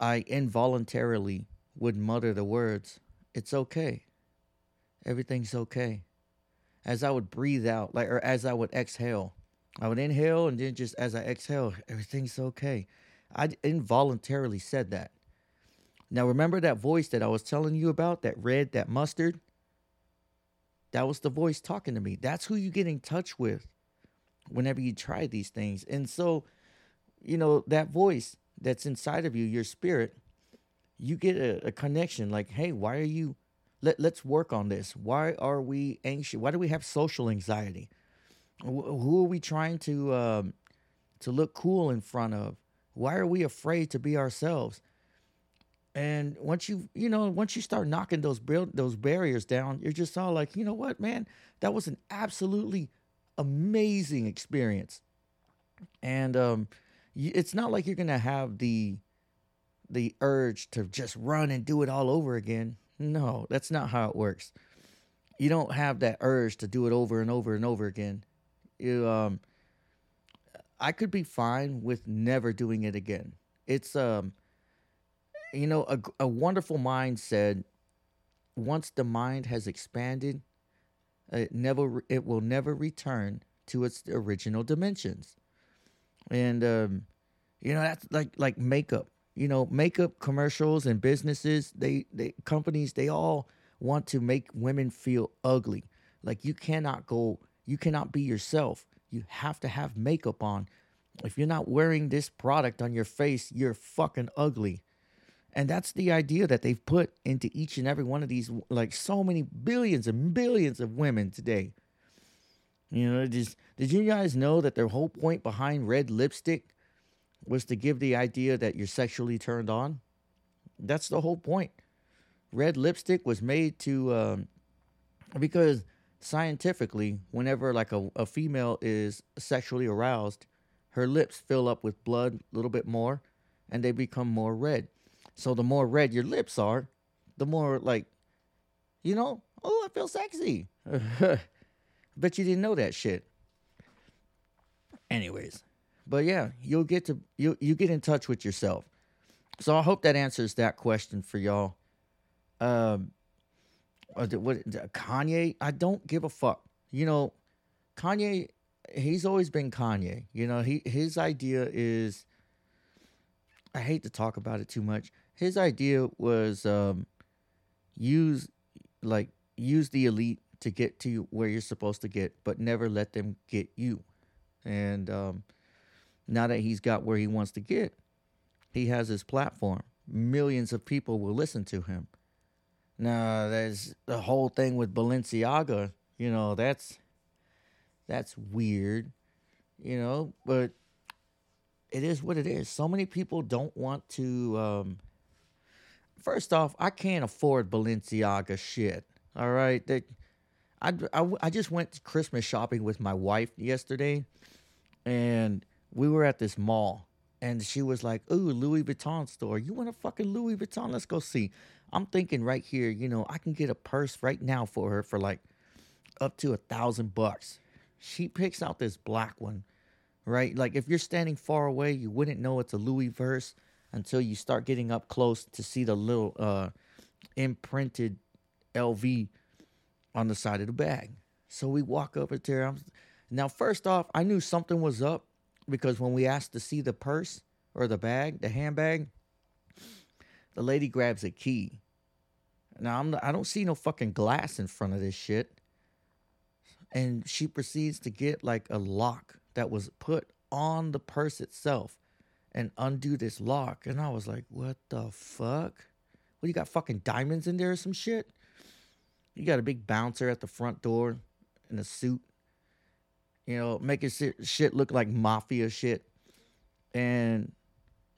i involuntarily would mutter the words it's okay. Everything's okay. As i would breathe out like or as i would exhale i would inhale and then just as i exhale everything's okay. I involuntarily said that. Now remember that voice that i was telling you about that red that mustard? That was the voice talking to me. That's who you get in touch with whenever you try these things. And so, you know, that voice that's inside of you, your spirit, you get a, a connection like, hey, why are you let, let's work on this. Why are we anxious? Why do we have social anxiety? Who are we trying to um, to look cool in front of? Why are we afraid to be ourselves? And once you, you know, once you start knocking those build those barriers down, you're just all like, you know what, man, that was an absolutely amazing experience. And um, it's not like you're gonna have the the urge to just run and do it all over again. No, that's not how it works. You don't have that urge to do it over and over and over again. You um I could be fine with never doing it again. It's um you know, a, a wonderful mind said, once the mind has expanded, it never it will never return to its original dimensions. And um, you know, that's like like makeup. you know, makeup commercials and businesses, they, they companies, they all want to make women feel ugly. Like you cannot go, you cannot be yourself. You have to have makeup on. If you're not wearing this product on your face, you're fucking ugly. And that's the idea that they've put into each and every one of these, like so many billions and billions of women today. You know, just did you guys know that their whole point behind red lipstick was to give the idea that you're sexually turned on? That's the whole point. Red lipstick was made to, um, because scientifically, whenever like a, a female is sexually aroused, her lips fill up with blood a little bit more and they become more red. So the more red your lips are, the more like, you know, oh, I feel sexy. Bet you didn't know that shit. Anyways, but yeah, you'll get to you you get in touch with yourself. So I hope that answers that question for y'all. Um, uh, what Kanye? I don't give a fuck. You know, Kanye. He's always been Kanye. You know, he his idea is. I hate to talk about it too much. His idea was um, use like use the elite to get to where you're supposed to get, but never let them get you. And um, now that he's got where he wants to get, he has his platform. Millions of people will listen to him. Now, there's the whole thing with Balenciaga. You know, that's that's weird. You know, but it is what it is. So many people don't want to. Um, first off, I can't afford Balenciaga shit. All right, they, I, I I just went Christmas shopping with my wife yesterday, and we were at this mall, and she was like, "Ooh, Louis Vuitton store. You want a fucking Louis Vuitton? Let's go see." I'm thinking right here, you know, I can get a purse right now for her for like up to a thousand bucks. She picks out this black one, right? Like if you're standing far away, you wouldn't know it's a Louis verse until you start getting up close to see the little uh imprinted LV on the side of the bag. So we walk over to her. I'm, now, first off, I knew something was up because when we asked to see the purse or the bag, the handbag, the lady grabs a key. Now I'm I don't see no fucking glass in front of this shit. And she proceeds to get like a lock that was put on the purse itself and undo this lock. And I was like, what the fuck? What you got fucking diamonds in there or some shit? You got a big bouncer at the front door in a suit, you know, making shit, look like mafia shit. And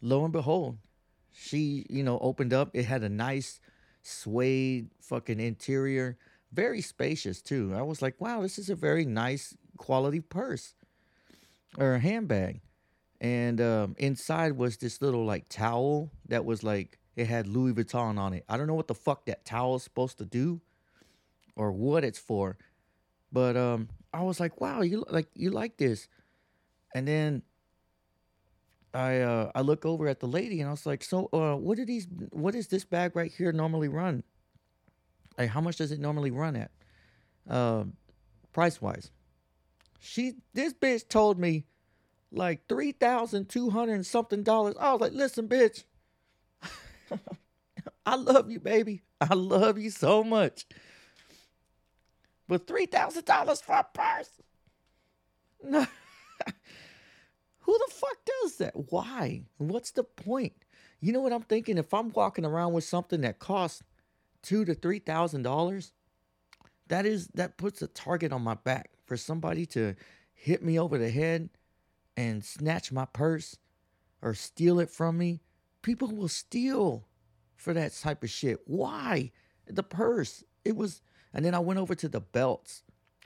lo and behold, she, you know, opened up. It had a nice suede fucking interior, very spacious too. I was like, wow, this is a very nice quality purse or handbag. And um, inside was this little like towel that was like it had Louis Vuitton on it. I don't know what the fuck that towel is supposed to do or what it's for. But um I was like, wow, you like you like this. And then I uh I look over at the lady and I was like, so uh what do these what does this bag right here normally run? Like how much does it normally run at? Um price wise. She this bitch told me like three thousand two hundred something dollars. I was like, listen, bitch. I love you, baby. I love you so much. Thousand dollars for a purse? No. Who the fuck does that? Why? What's the point? You know what I'm thinking? If I'm walking around with something that costs two to three thousand dollars, that is that puts a target on my back for somebody to hit me over the head and snatch my purse or steal it from me. People will steal for that type of shit. Why? The purse. It was and then I went over to the belts.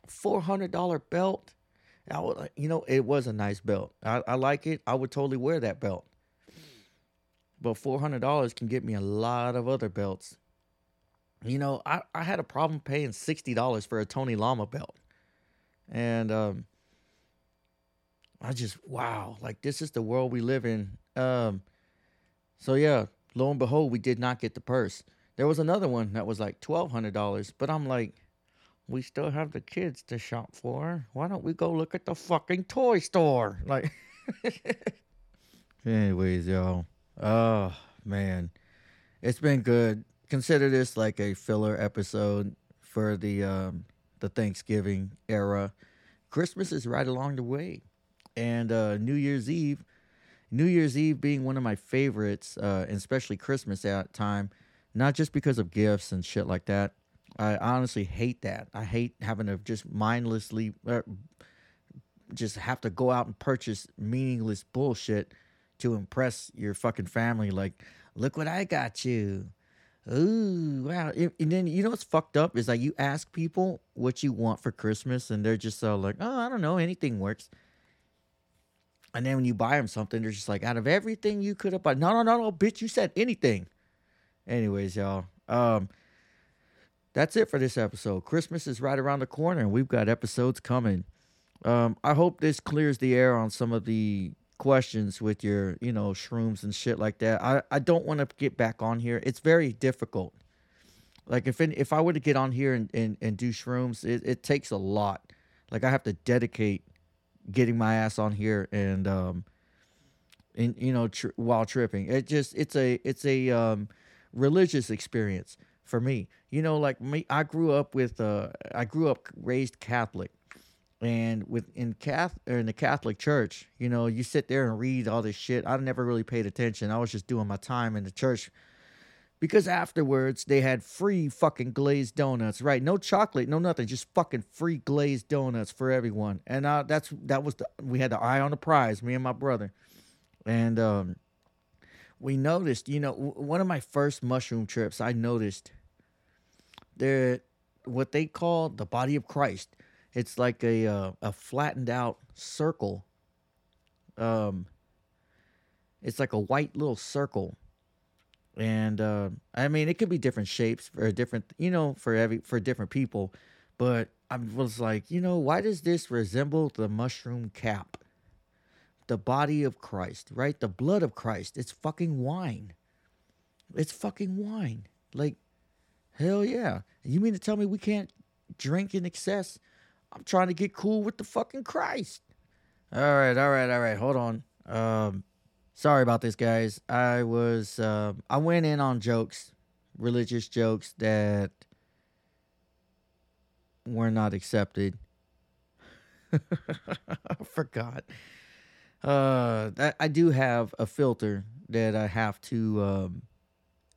$400 belt. I like, you know, it was a nice belt. I, I like it. I would totally wear that belt. But $400 can get me a lot of other belts. You know, I, I had a problem paying $60 for a Tony Lama belt. And um, I just, wow, like this is the world we live in. Um, so, yeah, lo and behold, we did not get the purse. There was another one that was like $1,200, but I'm like, we still have the kids to shop for. Why don't we go look at the fucking toy store? Like, anyways, y'all. Oh man, it's been good. Consider this like a filler episode for the um, the Thanksgiving era. Christmas is right along the way, and uh, New Year's Eve. New Year's Eve being one of my favorites, uh, especially Christmas at time, not just because of gifts and shit like that. I honestly hate that. I hate having to just mindlessly, uh, just have to go out and purchase meaningless bullshit to impress your fucking family. Like, look what I got you. Ooh, wow. And then you know what's fucked up is like you ask people what you want for Christmas, and they're just so like, oh, I don't know, anything works. And then when you buy them something, they're just like, out of everything you could have bought, no, no, no, no, bitch, you said anything. Anyways, y'all, um, that's it for this episode. Christmas is right around the corner, and we've got episodes coming. Um, I hope this clears the air on some of the questions with your, you know, shrooms and shit like that. I, I don't want to get back on here. It's very difficult. Like if if I were to get on here and, and, and do shrooms, it, it takes a lot. Like I have to dedicate getting my ass on here and um and you know tr- while tripping. It just it's a it's a um religious experience for me. You know, like me, I grew up with uh I grew up raised Catholic and with in Cath or in the Catholic Church, you know, you sit there and read all this shit. I never really paid attention. I was just doing my time in the church because afterwards they had free fucking glazed donuts, right? No chocolate, no nothing, just fucking free glazed donuts for everyone. And uh, that's that was the we had the eye on the prize, me and my brother, and um, we noticed, you know, one of my first mushroom trips, I noticed there what they call the body of Christ. It's like a uh, a flattened out circle. Um, it's like a white little circle, and uh, I mean it could be different shapes for different, you know, for every for different people. But I was like, you know, why does this resemble the mushroom cap? The body of Christ, right? The blood of Christ. It's fucking wine. It's fucking wine. Like, hell yeah. You mean to tell me we can't drink in excess? I'm trying to get cool with the fucking Christ. All right, all right, all right. Hold on. Um, sorry about this, guys. I was uh, I went in on jokes, religious jokes that were not accepted. I forgot. Uh, I, do have a filter that I have to um,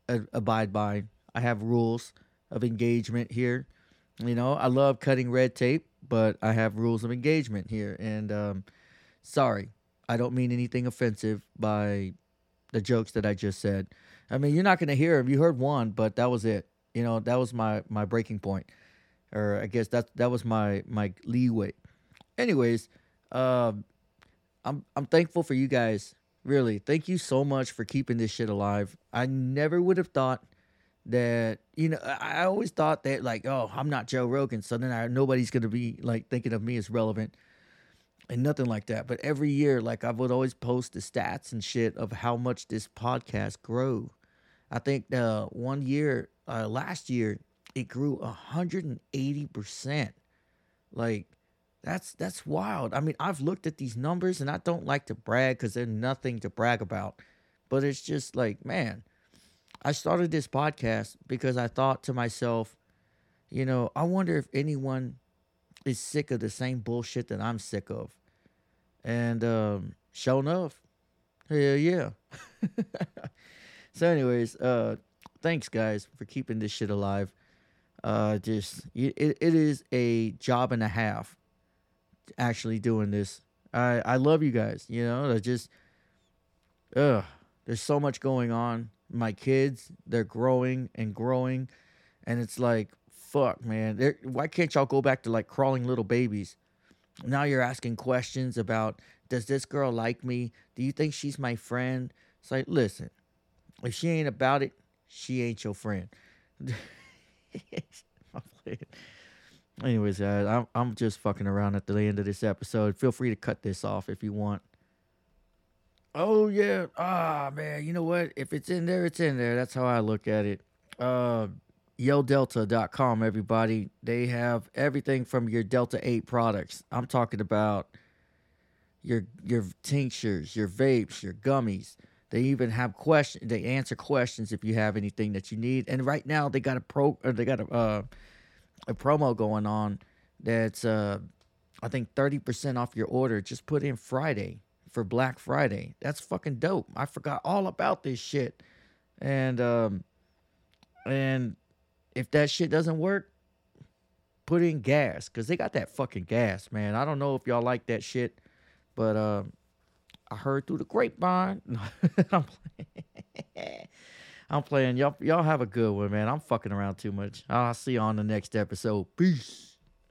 a- abide by. I have rules of engagement here. You know, I love cutting red tape, but I have rules of engagement here. And um, sorry, I don't mean anything offensive by the jokes that I just said. I mean, you're not going to hear them. You heard one, but that was it. You know, that was my my breaking point, or I guess that that was my my leeway. Anyways, um, I'm I'm thankful for you guys. Really, thank you so much for keeping this shit alive. I never would have thought that you know. I always thought that like, oh, I'm not Joe Rogan, so then I, nobody's gonna be like thinking of me as relevant, and nothing like that. But every year, like I would always post the stats and shit of how much this podcast grew. I think uh, one year, uh, last year, it grew 180 percent. Like that's that's wild. I mean, I've looked at these numbers and I don't like to brag because they're nothing to brag about. But it's just like, man, I started this podcast because I thought to myself, you know, I wonder if anyone is sick of the same bullshit that I'm sick of. And um, sure enough, hell yeah. so, anyways, uh, thanks guys for keeping this shit alive. Uh, just it, it is a job and a half actually doing this. I I love you guys. You know, I just ugh. There's so much going on. My kids, they're growing and growing, and it's like fuck, man. They're, why can't y'all go back to like crawling little babies? Now you're asking questions about does this girl like me? Do you think she's my friend? It's like listen, if she ain't about it, she ain't your friend. Anyways, guys, I'm I'm just fucking around at the end of this episode. Feel free to cut this off if you want. Oh yeah, ah man, you know what? If it's in there, it's in there. That's how I look at it. Uh, YellDelta.com, everybody. They have everything from your Delta Eight products. I'm talking about your your tinctures, your vapes, your gummies. They even have questions. They answer questions if you have anything that you need. And right now they got a pro. Or they got a uh, a promo going on that's uh I think thirty percent off your order. Just put in Friday for Black Friday. That's fucking dope. I forgot all about this shit. And um and if that shit doesn't work, put in gas because they got that fucking gas, man. I don't know if y'all like that shit, but um, I heard through the grapevine. I'm playing. Y'all, y'all have a good one, man. I'm fucking around too much. I'll see you on the next episode. Peace.